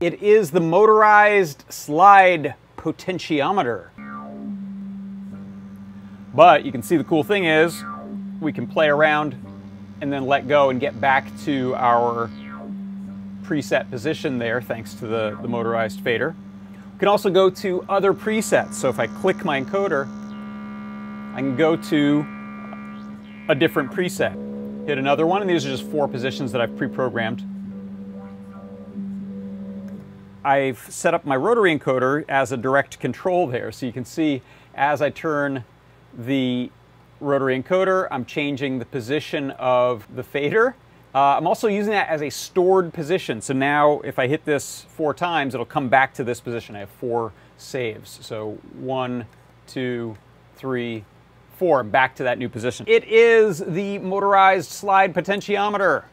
It is the motorized slide potentiometer. But you can see the cool thing is we can play around and then let go and get back to our preset position there thanks to the, the motorized fader. We can also go to other presets. So if I click my encoder, I can go to a different preset. Hit another one, and these are just four positions that I've pre-programmed. I've set up my rotary encoder as a direct control there, so you can see as I turn the rotary encoder, I'm changing the position of the fader. Uh, I'm also using that as a stored position. So now if I hit this four times, it'll come back to this position. I have four saves. So one, two, three, four, back to that new position. It is the motorized slide potentiometer.